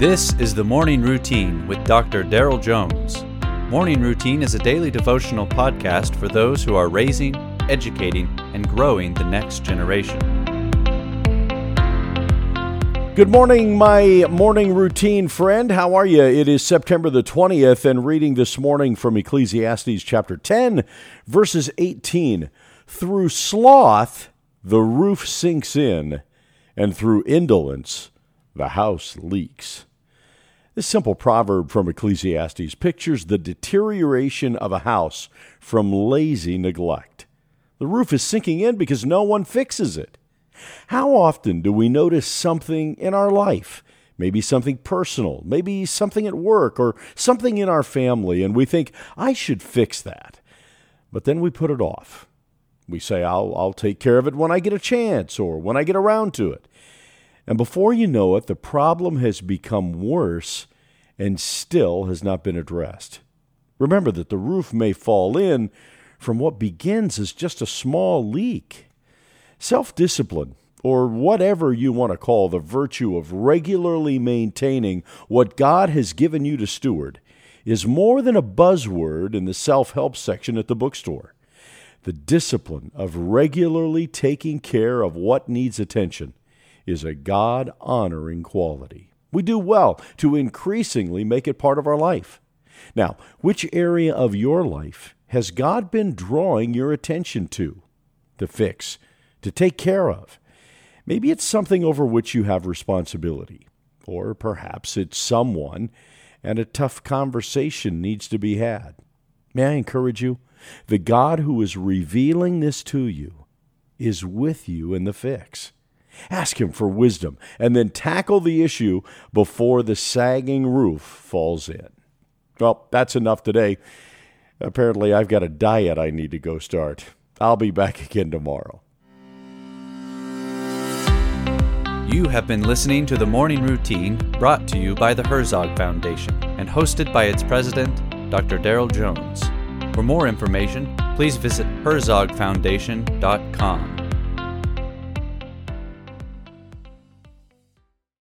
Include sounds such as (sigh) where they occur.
This is the Morning Routine with Dr. Daryl Jones. Morning Routine is a daily devotional podcast for those who are raising, educating, and growing the next generation. Good morning, my morning routine friend. How are you? It is September the 20th, and reading this morning from Ecclesiastes chapter 10, verses 18. Through sloth, the roof sinks in, and through indolence, the house leaks. This simple proverb from Ecclesiastes pictures the deterioration of a house from lazy neglect. The roof is sinking in because no one fixes it. How often do we notice something in our life? Maybe something personal, maybe something at work, or something in our family, and we think, I should fix that. But then we put it off. We say, I'll, I'll take care of it when I get a chance or when I get around to it. And before you know it, the problem has become worse and still has not been addressed. Remember that the roof may fall in from what begins as just a small leak. Self discipline, or whatever you want to call the virtue of regularly maintaining what God has given you to steward, is more than a buzzword in the self help section at the bookstore. The discipline of regularly taking care of what needs attention is a God honoring quality. We do well to increasingly make it part of our life. Now, which area of your life has God been drawing your attention to, to fix, to take care of? Maybe it's something over which you have responsibility, or perhaps it's someone and a tough conversation needs to be had. May I encourage you? The God who is revealing this to you is with you in the fix. Ask Him for wisdom and then tackle the issue before the sagging roof falls in. Well, that's enough today. Apparently, I've got a diet I need to go start. I'll be back (laughs) again tomorrow. You have been listening to the Morning Routine brought to you by the Herzog Foundation and hosted by its president, Dr. Daryl Jones. For more information, please visit herzogfoundation.com.